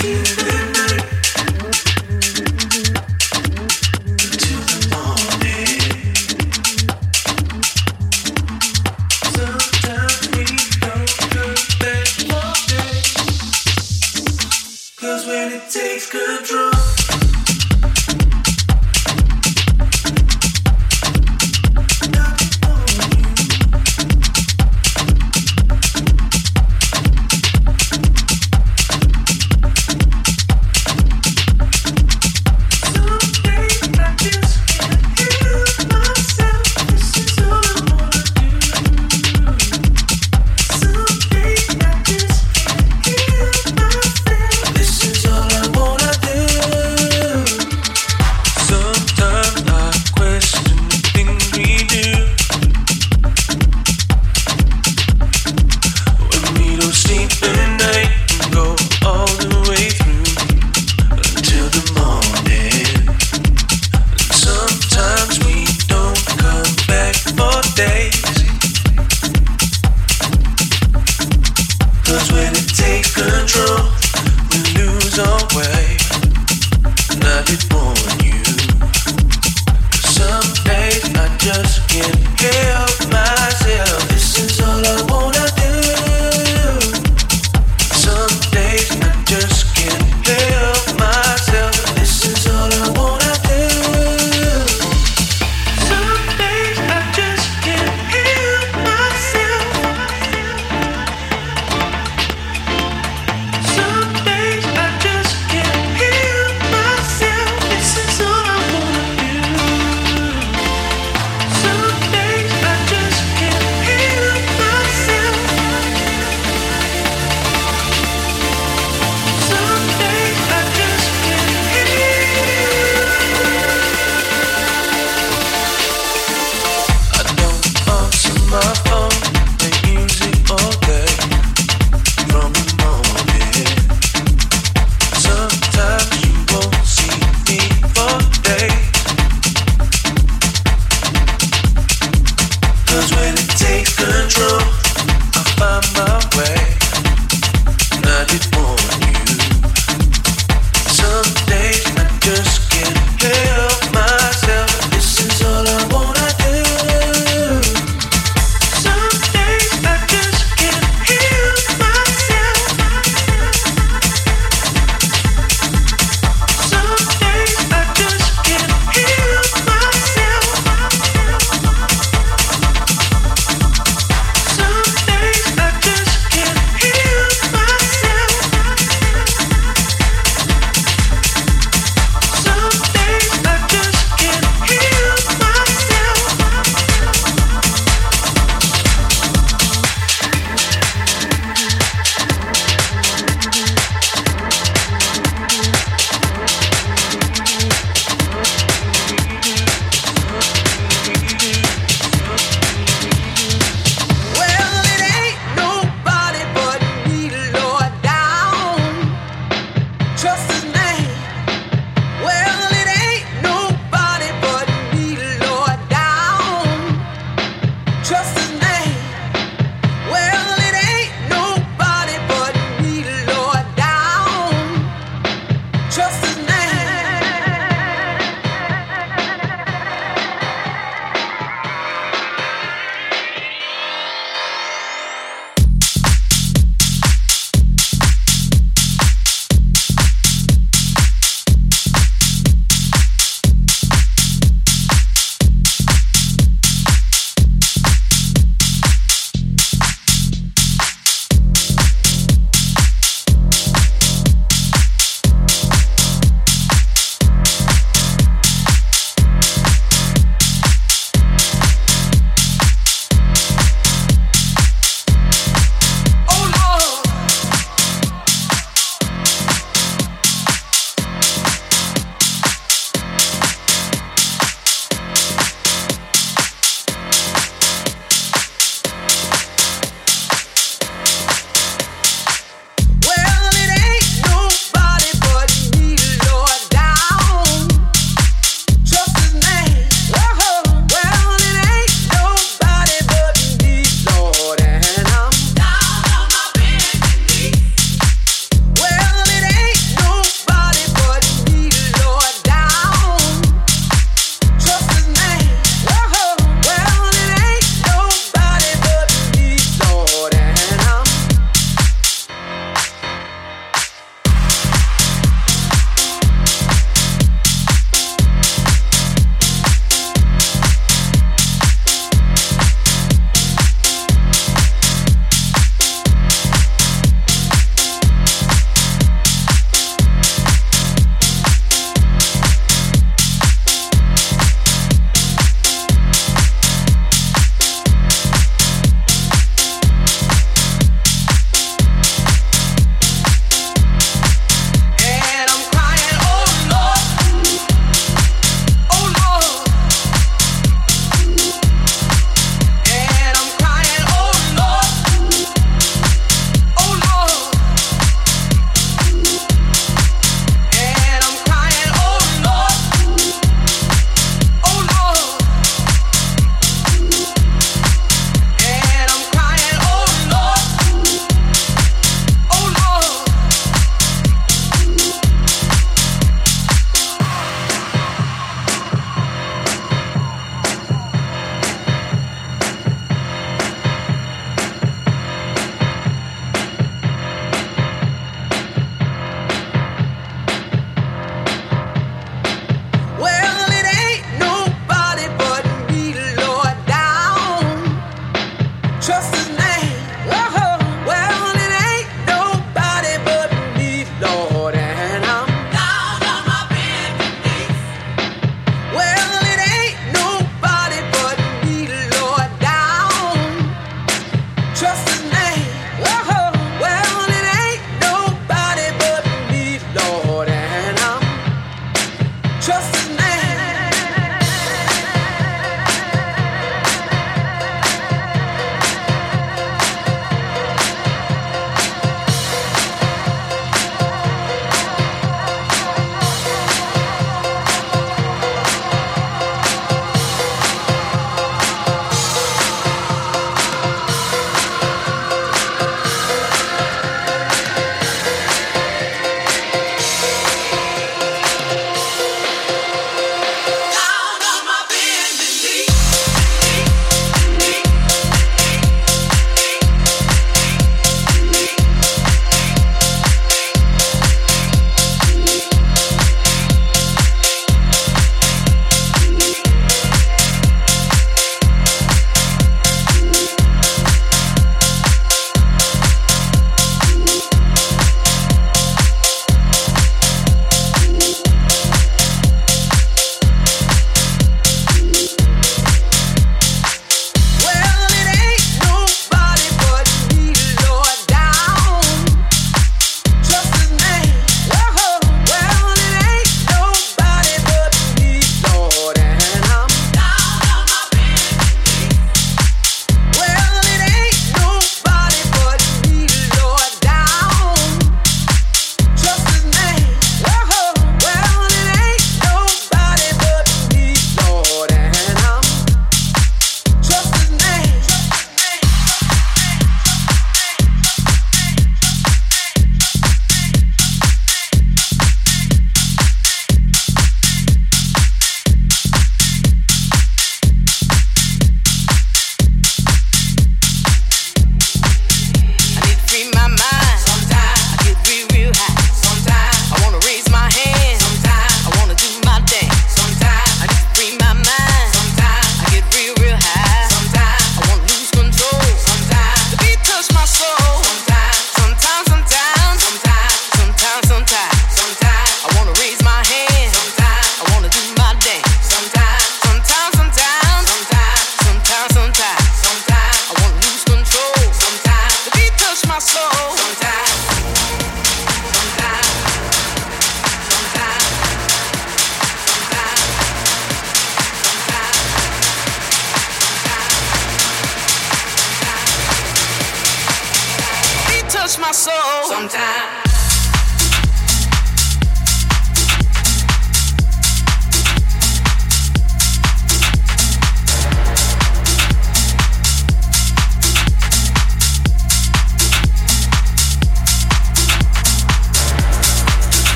This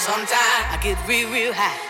Sometimes I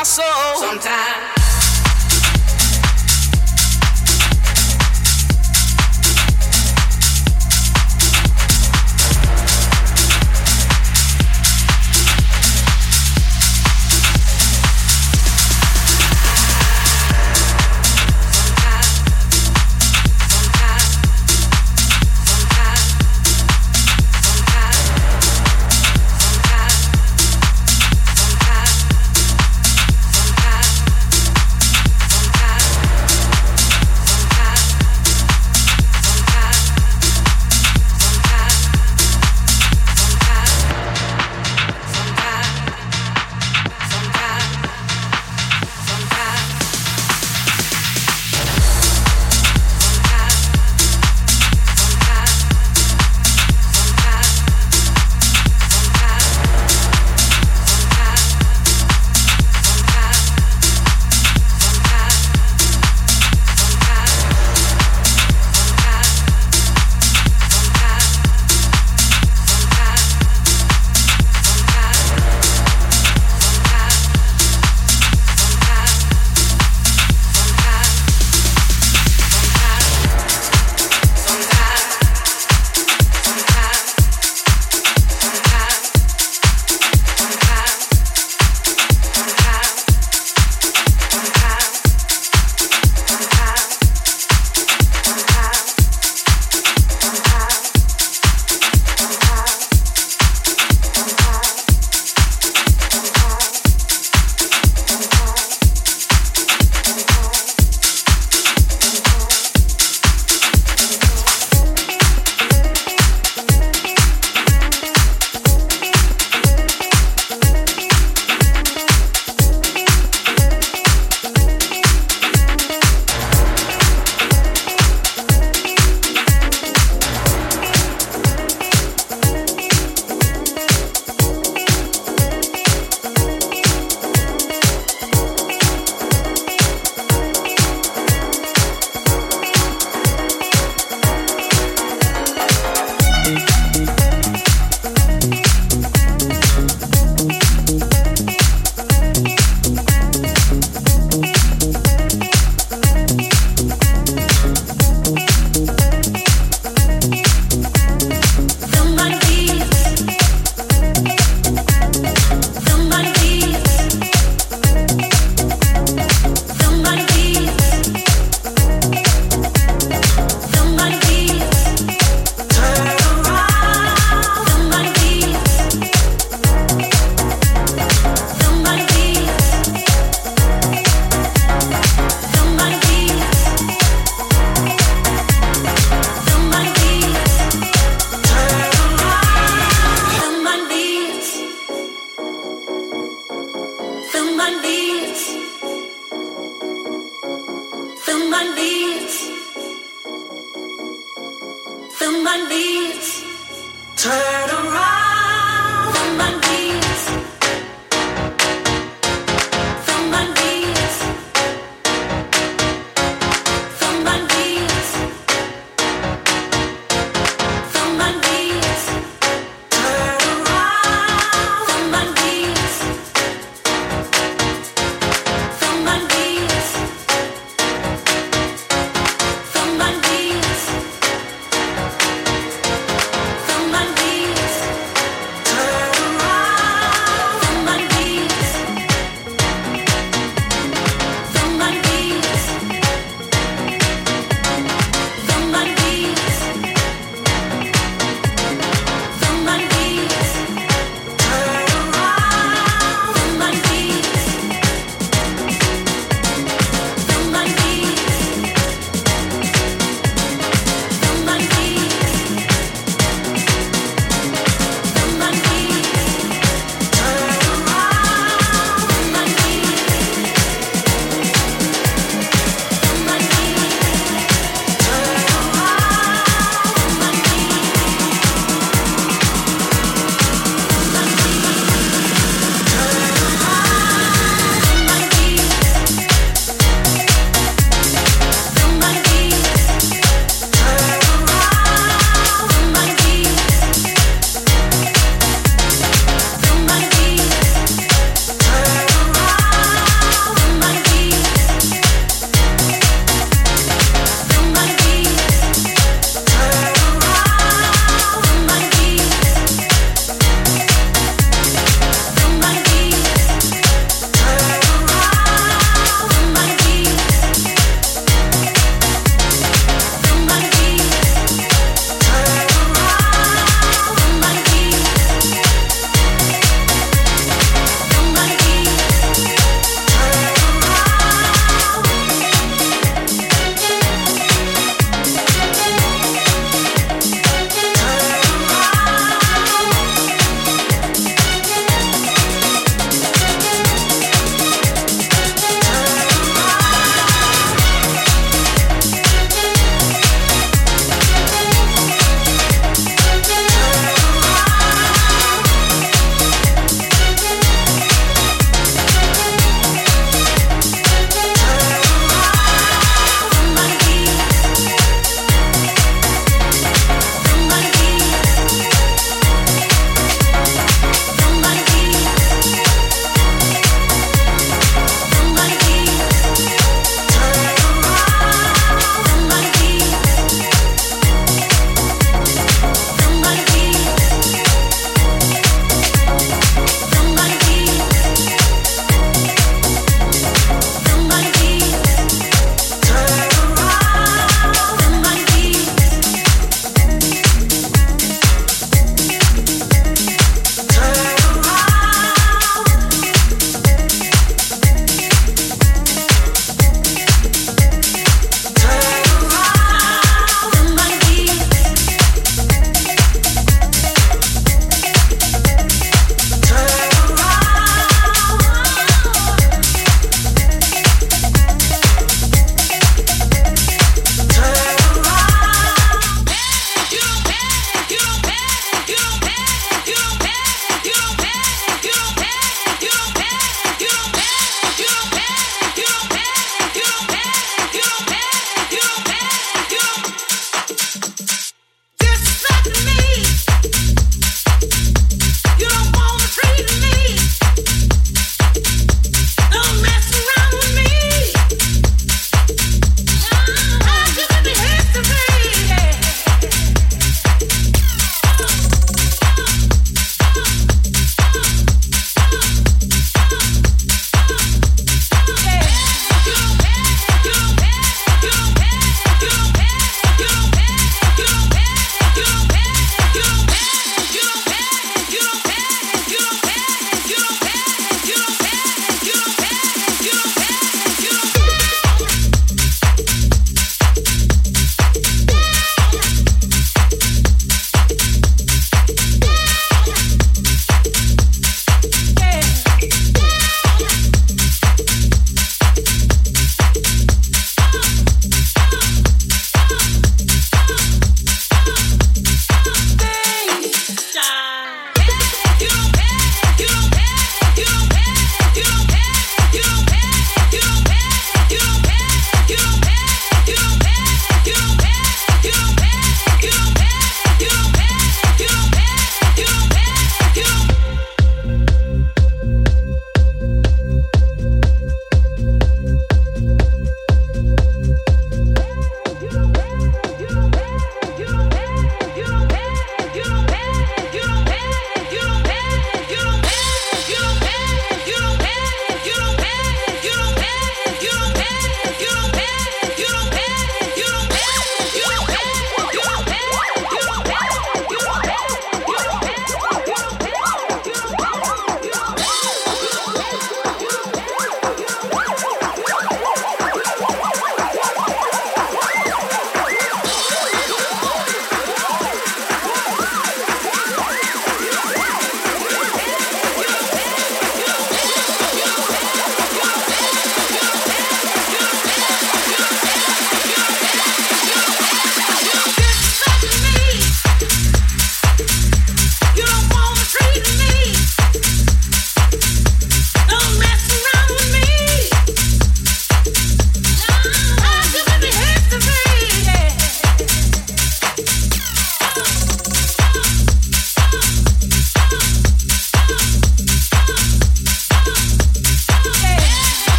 My soul. Sometimes.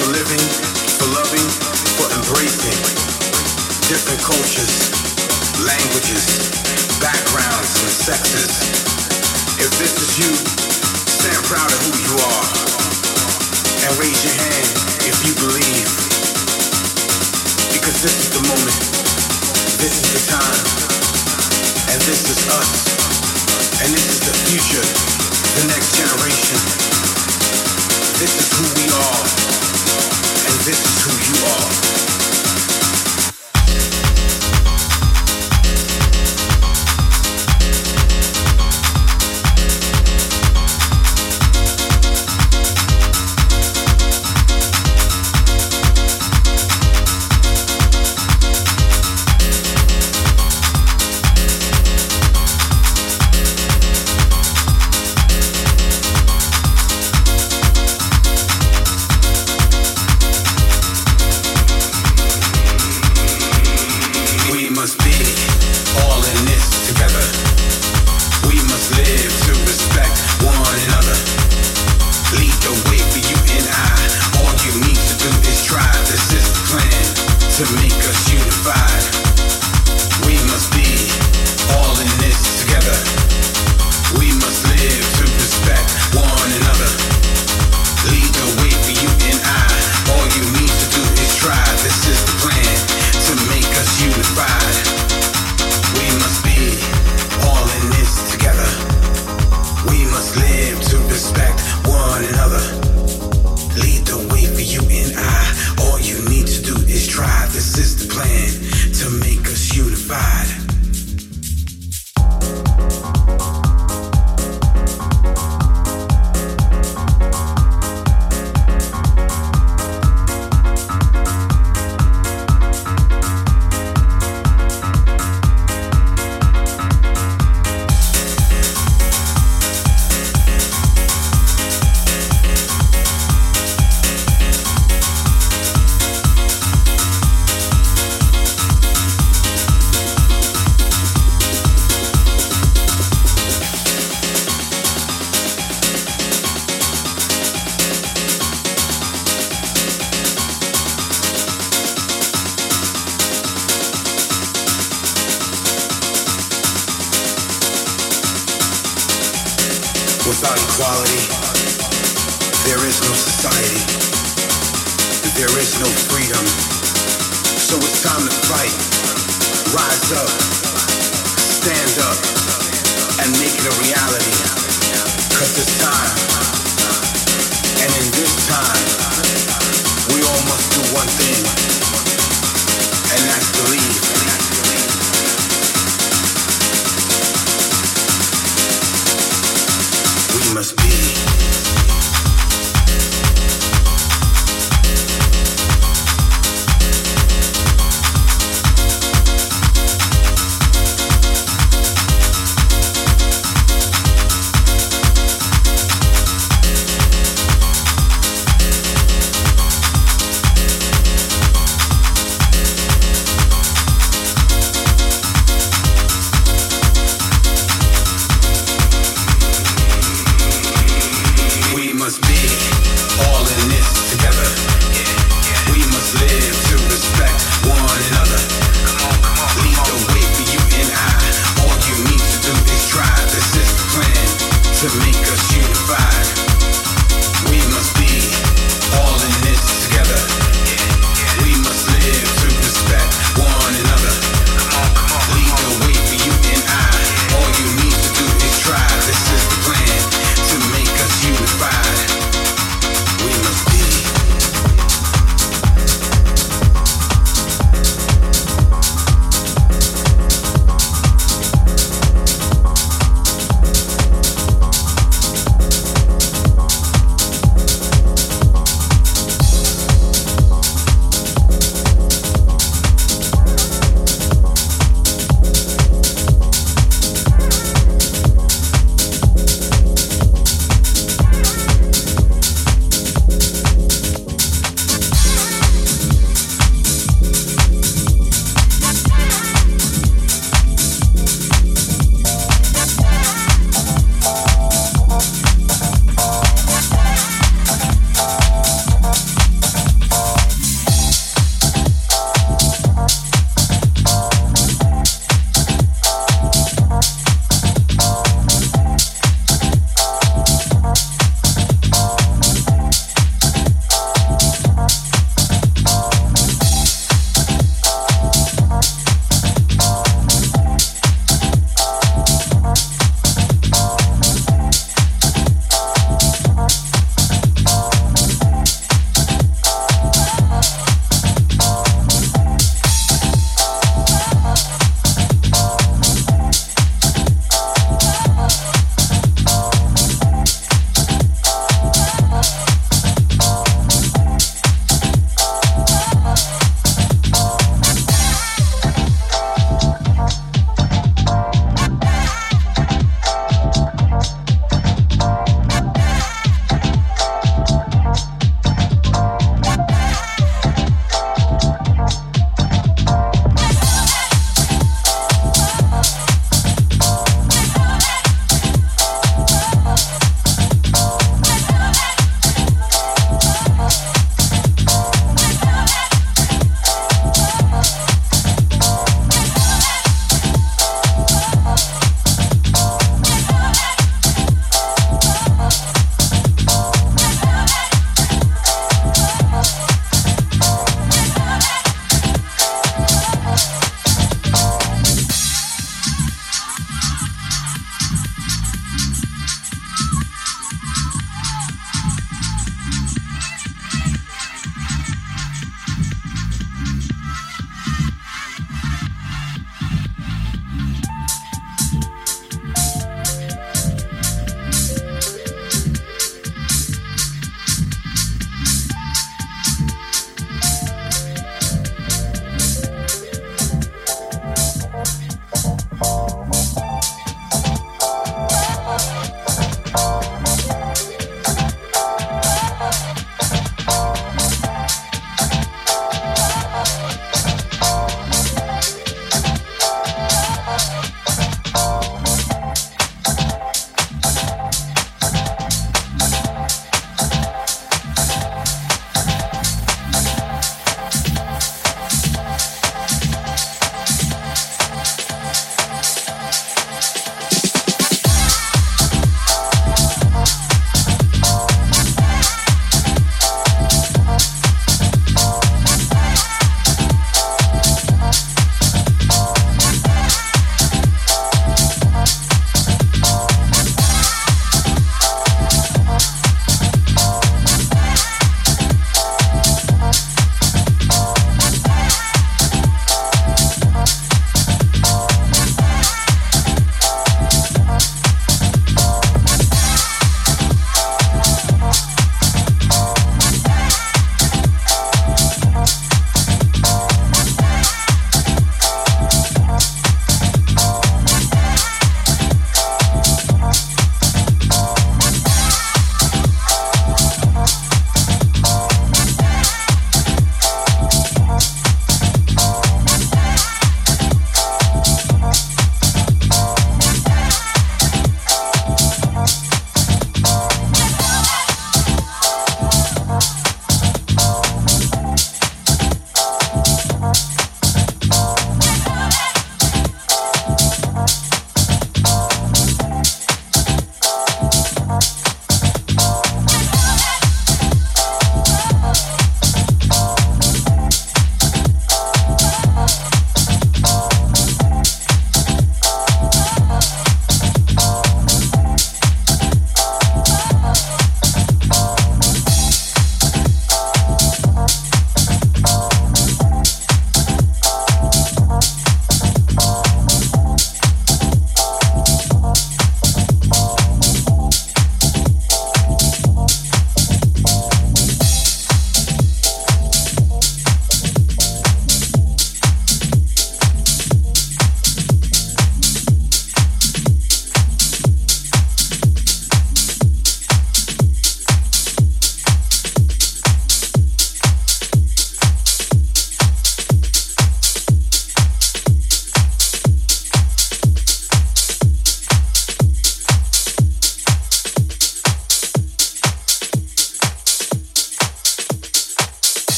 For living, for loving, for embracing. Different cultures, languages, backgrounds, and sexes. If this is you, stand proud of who you are. And raise your hand if you believe because this is the moment, this is the time, and this is us, and this is the future, the next generation. This is who we are, this is who you are.